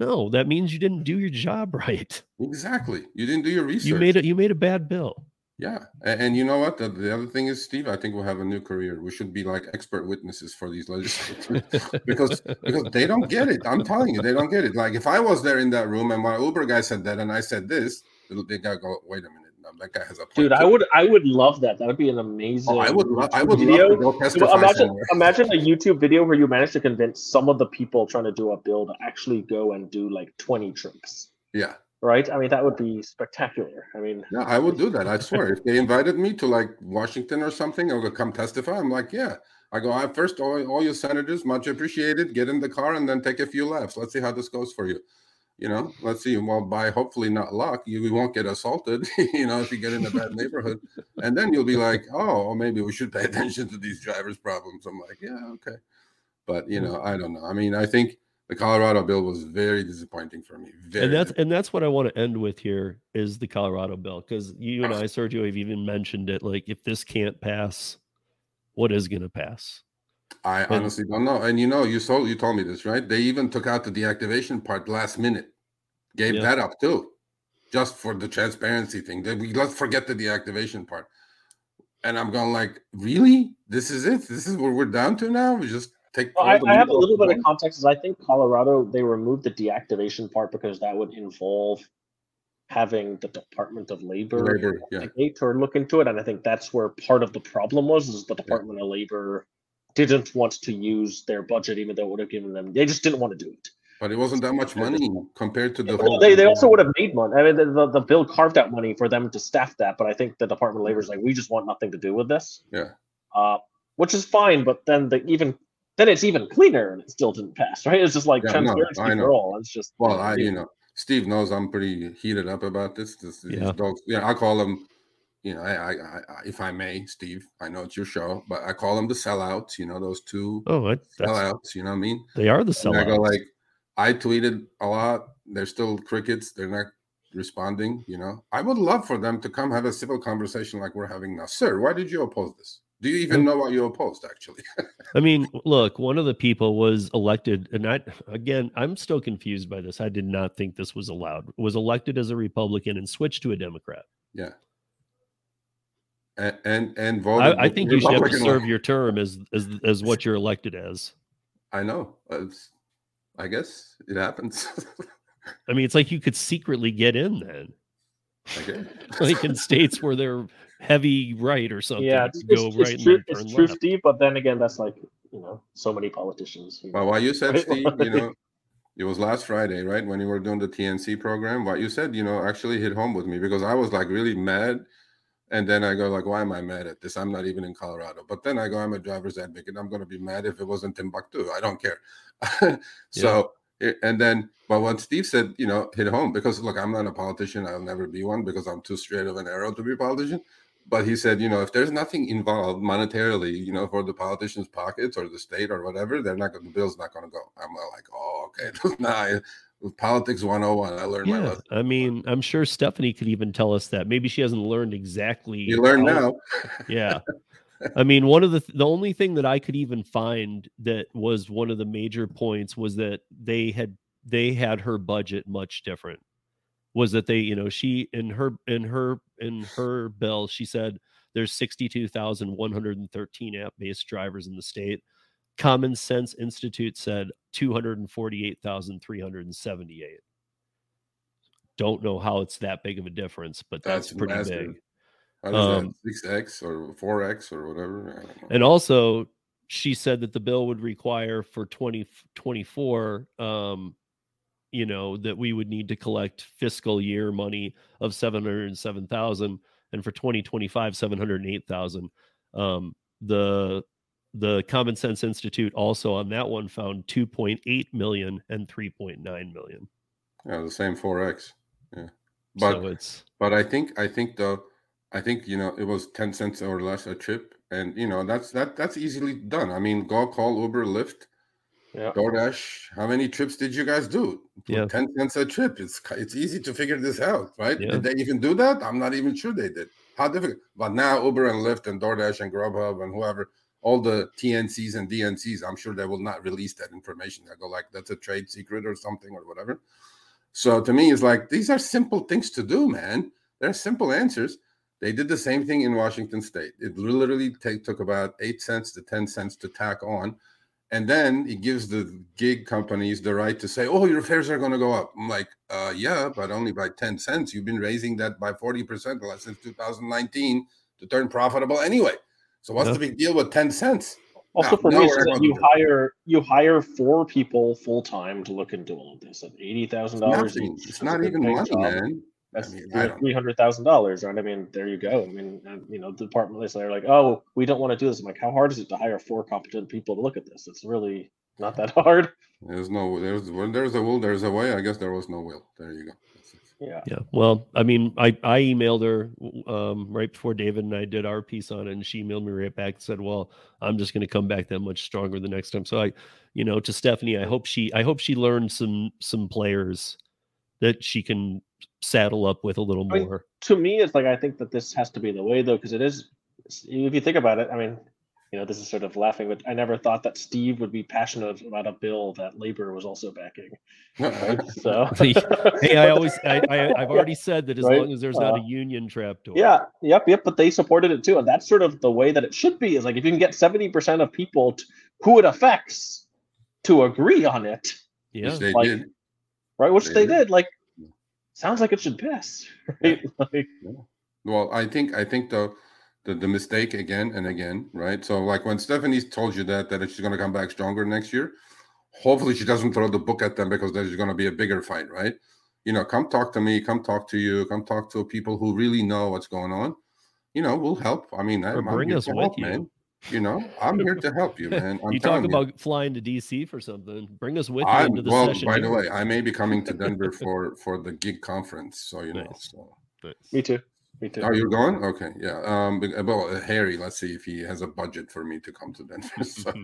No, that means you didn't do your job (laughs) right. Exactly. You didn't do your research. You made it. You made a bad bill. Yeah, and, and you know what? The, the other thing is, Steve. I think we'll have a new career. We should be like expert witnesses for these legislators (laughs) because because they don't get it. I'm telling you, they don't get it. Like if I was there in that room and my Uber guy said that, and I said this, they guy go, "Wait a minute, no, that guy has a point." Dude, I would I would love that. That would be an amazing. Oh, I would. Lo- I would video. love to go imagine somewhere. imagine a YouTube video where you manage to convince some of the people trying to do a bill to actually go and do like 20 trips. Yeah, Right? I mean, that would be spectacular. I mean, yeah, I would do that. I swear. if they invited me to like Washington or something, or to come testify, I'm like, yeah. I go, I first all, all you senators, much appreciated. Get in the car and then take a few laps. Let's see how this goes for you. You know, let's see. Well, by hopefully not luck, you we won't get assaulted. (laughs) you know, if you get in a bad neighborhood, and then you'll be like, oh, maybe we should pay (laughs) attention to these drivers' problems. I'm like, yeah, okay, but you know, I don't know. I mean, I think the Colorado bill was very disappointing for me. Very and that's and that's what I want to end with here is the Colorado bill because you and I, Sergio, have even mentioned it. Like, if this can't pass, what is going to pass? I And- honestly don't know. And you know, you told you told me this, right? They even took out the deactivation part last minute, gave Yeah. that up too, just for the transparency thing. We let's forget the deactivation part. And I'm going like, really? This is it? This is what we're down to now? We just take. Well, I, I have a little bit of context. Is I think Colorado they removed the deactivation part because that would involve having the Department of Labor, labor. Yeah, or look into it, and I think that's where part of the problem was. Is the Department of Labor didn't want to use their budget, even though it would have given them. They just didn't want to do it. But it wasn't that much money compared to the Well, whole. they, they also would have made money. I mean, the, the, the bill carved out money for them to staff that, but I think the Department of Labor is like, we just want nothing to do with this. Yeah. Uh, which is fine, but then the even then it's even cleaner and it still didn't pass, right? It's just like Yeah, no, transparency I for know. all. It's just Well, I you know, Steve knows I'm pretty heated up about this. this these Yeah. dogs, yeah, I call them. You know, I, I, I, I- if I may, Steve, I know it's your show, but I call them the sellouts. You know, those two Oh, I, that's, sellouts. You know what I mean? they are the And I go sellouts. like, I tweeted a lot. They're still crickets. They're not responding. You know, I would love for them to come have a civil conversation like we're having now, sir. Why did you oppose this? Do you even know what you opposed? Actually, (laughs) I mean, look, one of the people was elected, and I again, I'm still confused by this. I did not think this was allowed. Was elected as a Republican and switched to a Democrat. yeah. And and, and voted. I, I think you should have to serve (laughs) your term as as as what you're elected as. I know. It's, I guess it happens. (laughs) I mean, it's like you could secretly get in then, okay. (laughs) (laughs) like in states where they're heavy right or something. yeah, it's, go it's, right it's and true. It's true. Steve. But then again, that's like you know, so many politicians. who- Well, what you said, Right. Steve, you know, it was last Friday, right? When you were doing the TNC program. What you said, you know, actually hit home with me because I was like really mad. And then I go like, why am I mad at this? I'm not even in Colorado. But then I go, I'm a driver's advocate. I'm going to be mad if it wasn't Timbuktu. I don't care. (laughs) so, it- and then, but what Steve said, you know, hit home because look, I'm not a politician. I'll never be one because I'm too straight of an arrow to be a politician. But he said, you know, if there's nothing involved monetarily, you know, for the politicians' pockets or the state or whatever, they're not going. The bill's not going to go. I'm like, oh, okay. (laughs) nah, politics 101. I learned my Yeah, lesson. I mean, I'm sure Stephanie could even tell us that. Maybe she hasn't learned exactly. You learn now. yeah (laughs) i mean one of the th- the only thing that i could even find that was one of the major points was that they had they had her budget much different was that they you know she in her in her in her bill she said there's 62,113 app based drivers in the state common sense institute said 248,378 don't know how it's that big of a difference but that's, That's pretty massive. big Um, that? Six X or four X or whatever. I don't know. And also, she said that the bill would require for 2024, um, you know, that we would need to collect fiscal year money of 707,000 and for 2025, 708,000. Um, the the Common Sense Institute also on that one found 2.8 million and 3.9 million. yeah, the same four X. Yeah, but so it's But I think I think the I think you know it was ten cents or less a trip, and you know that's that that's easily done. I mean, go call Uber, Lyft, Yeah. DoorDash. How many trips did you guys do? Yeah. ten cents a trip. It's it's easy to figure this out, right? Yeah. Did they even do that? I'm not even sure they did. How difficult? But now Uber and Lyft and DoorDash and Grubhub and whoever, all the TNCs and DNCs, I'm sure they will not release that information. They go like that's a trade secret or something or whatever. So to me, it's like these are simple things to do, man. They're simple answers. They did the same thing in Washington State. It literally take, took about eight cents to ten cents to tack on, and then it gives the gig companies the right to say, "Oh, your fares are going to go up." I'm like, uh, "Yeah, but only by ten cents. You've been raising that by forty percent since 2019 to turn profitable anyway. So what's Yeah. the big deal with ten cents?" Also, ah, Now- for now me, that you to- hire you hire four people full time to look into all of this at eighty thousand dollars It's not even paying money, job. man. That's I don't- three hundred thousand dollars, right? I mean, there you go. I mean, uh, you know, the department is they're like, oh, we don't want to do this. I'm like, how hard is it to hire four competent people to look at this? It's really not that (laughs) hard. There's no there's when there's a will, there's a way. I guess there was no will. There you go. Yeah. Yeah. Well, I mean, I I emailed her um, right before David and I did our piece on it, and she emailed me right back and said, "Well, I'm just going to come back that much stronger the next time." So I, you know, to Stephanie, I hope she I hope she learned some some players that she can saddle up with a little I mean, more. To me, it's like I think that this has to be the way though, because it is. If you think about it, I mean, you know, this is sort of laughing, but I never thought that Steve would be passionate about a bill that labor was also backing. (laughs) Right? (laughs) So. (laughs) hey, I always I, I I've already said that as Right? long as there's not a Uh, union trapdoor. Yeah, yep, yep. But they supported it too, and that's sort of the way that it should be. Is like if you can get seventy percent of people t- who it affects to agree on it, Yeah. Which they Like- did. right? Which They they did. did. Like, sounds like it should pass, right? Like, Well, I think I think the, the the mistake again and again, right? So like when Stephanie told you that that she's going to come back stronger next year, hopefully she doesn't throw the book at them because there's going to be a bigger fight, right? You know, come talk to me, come talk to you, come talk to people who really know what's going on. You know, we'll help. I mean, I, Or I'm bring here us to with help, you. man. You know, I'm here to help you, man. (laughs) I'm you talk telling about flying to DC for something. Bring us with you I, into the well, session. by the way, I may be coming to Denver (laughs) for for the gig conference, so you know. So. Nice. me too, me too. Oh, you're going? Okay, yeah. Um, but- well, uh, Harry, let's see if he has a budget for me to come to Denver. (laughs) So, (laughs)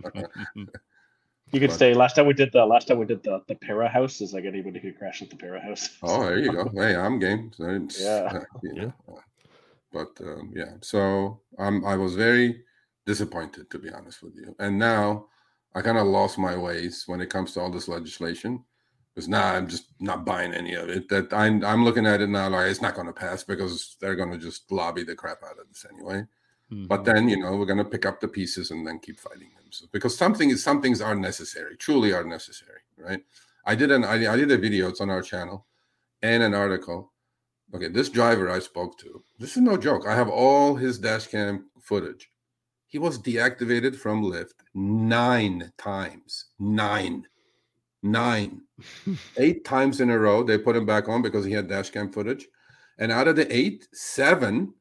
You could but- stay. Last time we did the last time we did the the Para House is like anybody could crash at the Para House. (laughs) oh, there you go. Hey, I'm game. So it's, Yeah. uh, you know, uh, but um, yeah, so um, I was very disappointed to be honest with you, and now I kind of lost my ways when it comes to all this legislation. Because now I'm just not buying any of it. That I'm I'm looking at it now like it's not going to pass because they're going to just lobby the crap out of this anyway. but Mhm. then you know we're going to pick up the pieces and then keep fighting them so, because something is some things are necessary truly are necessary right i did an I, I did a video it's on our channel and an article okay this driver i spoke to this is no joke i have all his dash cam footage he was deactivated from lyft nine times nine nine. Eight times in a row they put him back on because he had dash cam footage. And out of the eight seven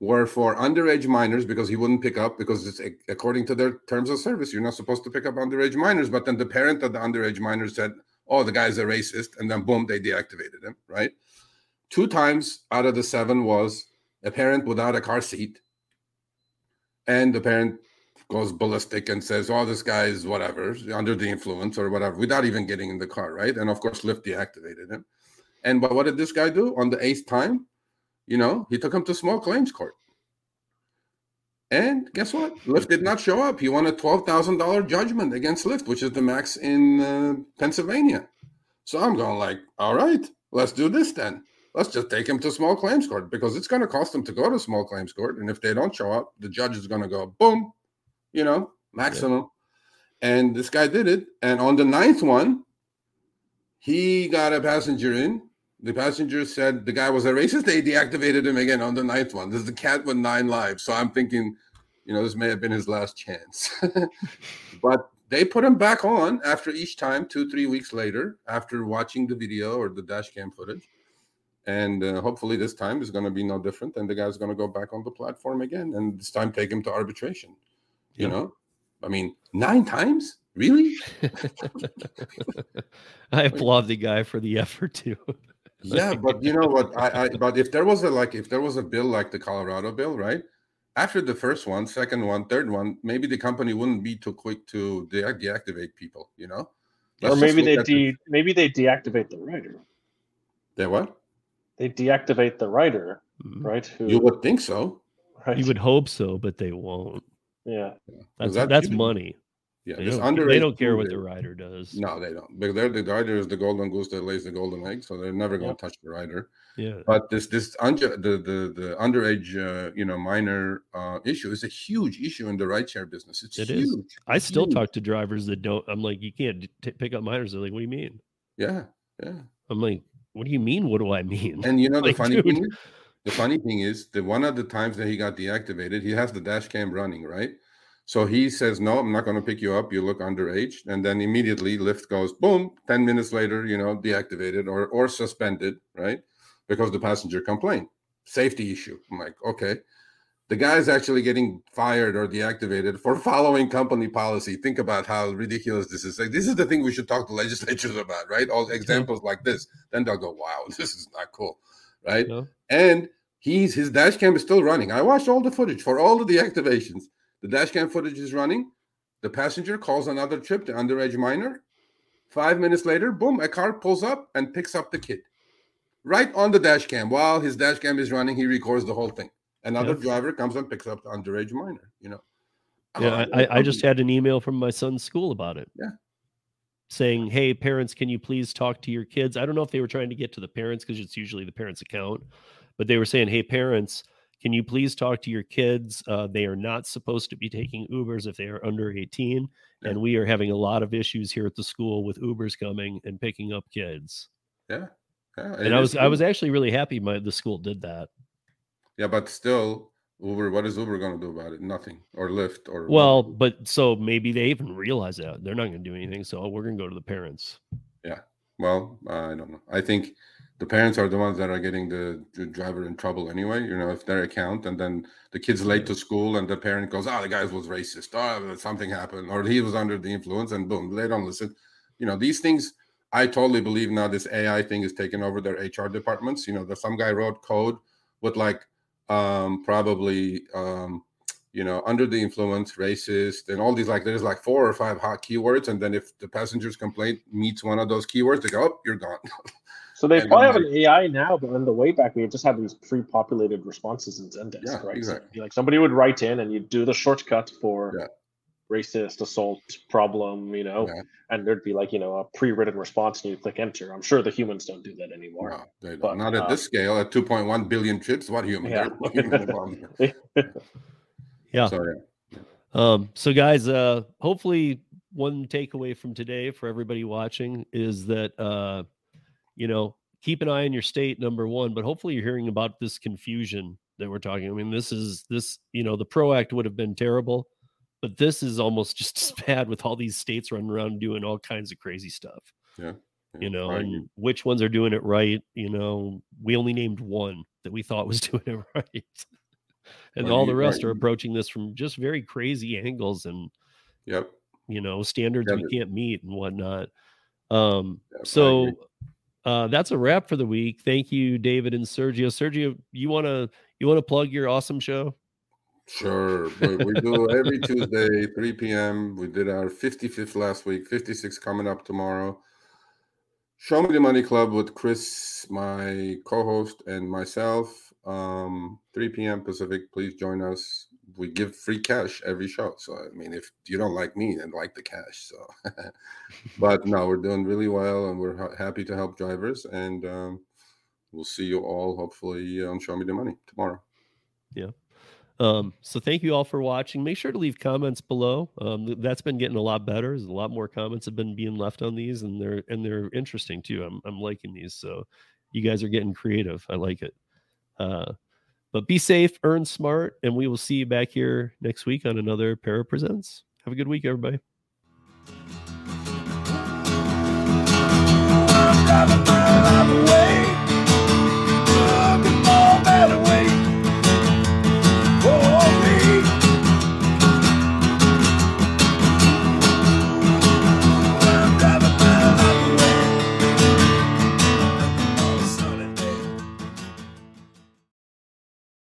were for underage minors because he wouldn't pick up because it's according to their terms of service you're not supposed to pick up underage minors. But then the parent of the underage minor said oh the guy's a racist. And then boom they deactivated him right? Two times out of the seven was a parent without a car seat. And the parent goes ballistic and says oh this guy is whatever under the influence or whatever without even getting in the car right and of course lyft deactivated him and but what did this guy do on the eighth time you know, he took him to small claims court. And guess what? Lyft did not show up. He won a $12,000 judgment against Lyft, which is the max in uh, Pennsylvania. So I'm going like, all right, let's do this then. Let's just take him to small claims court because it's going to cost them to go to small claims court. And if they don't show up, the judge is going to go, boom, you know, maximum. And this guy did it. And on the ninth one, he got a passenger in. The passenger said the guy was a racist. They deactivated him again on the ninth one. This is the cat with nine lives. So I'm thinking, you know, this may have been his last chance. (laughs) but they put him back on after each time, two, three weeks later, after watching the video or the dash cam footage. And uh, hopefully this time is going to be no different. And the guy's going to go back on the platform again. And this time take him to arbitration. You Yeah. know, I mean, nine times? Really? (laughs) I applaud the guy for the effort too. (laughs) yeah but you know what I, I but if there was a like if there was a bill like the colorado bill right after the first one second one third one maybe the company wouldn't be too quick to de- deactivate people you know or Let's just maybe they at the- de- maybe they deactivate the writer. they what They deactivate the writer, Mhm. right? Who, you would think so right? You would hope so, but they won't. Yeah. That's that that's money. yeah They this don't, they don't care what the rider does. no they don't because they're the rider is the golden goose that lays the golden egg so they're never going to touch the rider Yeah. but this this under the the, the underage uh, you know minor uh, issue is a huge issue in the rideshare business it's It is. huge I still huge. talk to drivers that don't. I'm like, you can't t- pick up minors. They're like, what do you mean? yeah yeah I'm like, what do you mean? What do I mean? And you know the (laughs) funny dude. thing is, the funny thing is that one of the times that he got deactivated, he has the dash cam running, right? So he says, No, I'm not going to pick you up. You look underage. And then immediately Lyft goes, boom, 10 minutes later, you know, deactivated or or suspended, right? because the passenger complained. Safety issue. I'm like, okay. The guy is actually getting fired or deactivated for following company policy. Think about how ridiculous this is. Like, this is the thing we should talk to legislatures (laughs) about, right? All examples like this. Then they'll go, wow, (laughs) this is not cool, right? And he's his dash cam is still running. I watched all the footage for all of the activations. The dash cam footage is running. The passenger calls another trip, to underage minor. Five minutes later, boom, a car pulls up and picks up the kid. Right on the dash cam. While his dash cam is running, he records the whole thing. Another driver comes and picks up the underage minor, you know. Yeah, oh, I, I- I um, just had an email from my son's school about it. Yeah. Saying, hey, parents, can you please talk to your kids? I don't know if they were trying to get to the parents because it's usually the parents' account, but they were saying, hey, parents, can you please talk to your kids? Uh, they are not supposed to be taking Ubers if they are under 18. Yeah. And we are having a lot of issues here at the school with Ubers coming and picking up kids. yeah. yeah And I was I was actually really happy my the school did that. yeah, but still, Uber, what is Uber gonna do about it? Nothing. Or Lyft or Well, but so maybe they even realize that they're not going to do anything. So oh, we're going to go to the parents. Yeah. Well, I don't know. I think the parents are the ones that are getting the, the driver in trouble anyway. You know, if their account and then the kid's late to school and the parent goes, "Oh, the guy was racist. Oh, something happened, or he was under the influence," and boom, they don't listen. You know, these things. I totally believe now this AI thing is taking over their HR departments. You know, that some guy wrote code with like um probably um you know under the influence racist and all these like there's like four or five hot keywords and then if the passenger's complaint meets one of those keywords they go oh you're gone So they (laughs) And probably have an AI now, but in the way back, we just had these pre-populated responses in Zendesk, Yeah, right? So exactly. it'd like somebody would write in, and you'd do the shortcut for Yeah. Racist assault problem, you know, Yeah. and there'd be like you know a pre-written response, and you click enter. I'm sure the humans don't do that anymore. no, they don't. But, not at uh, this scale at 2.1 billion chips, what human Yeah. There's no human involved. Yeah. so Um, so guys, uh, hopefully one takeaway from today for everybody watching is that uh, you know, keep an eye on your state, number one, but hopefully you're hearing about this confusion that we're talking. I mean, this is this, you know, the Pro Act would have been terrible, but this is almost just (laughs) as bad with all these states running around doing all kinds of crazy stuff. Yeah, You know, and which ones are doing it right. You know, we only named one that we thought was (laughs) doing it right. And Well, all the rest right. are approaching this from just very crazy angles and yep you know standards Yeah, we can't meet and whatnot um Yep, so uh that's a wrap for the week thank you david and sergio sergio you want to you want to plug your awesome show Sure. We, we do every Tuesday, 3 p.m. We did our 55th last week, 56 coming up tomorrow. Show Me the Money Club with Chris, my co host, and myself. Um, 3 p.m. Pacific. Please join us. We give free cash every show. So, I mean, if you don't like me, then like the cash. So, (laughs) but no, we're doing really well and we're ha- happy to help drivers. And um, we'll see you all hopefully on Show Me the Money tomorrow. Um, so thank you all for watching. Make sure to leave comments below. Um, that's been getting a lot better. There's a lot more comments have been being left on these, and they're and they're interesting too. I'm I'm liking these. So you guys are getting creative. I like it. Uh, but be safe, earn smart, and we will see you back here next week on another Para Presents. Have a good week, everybody.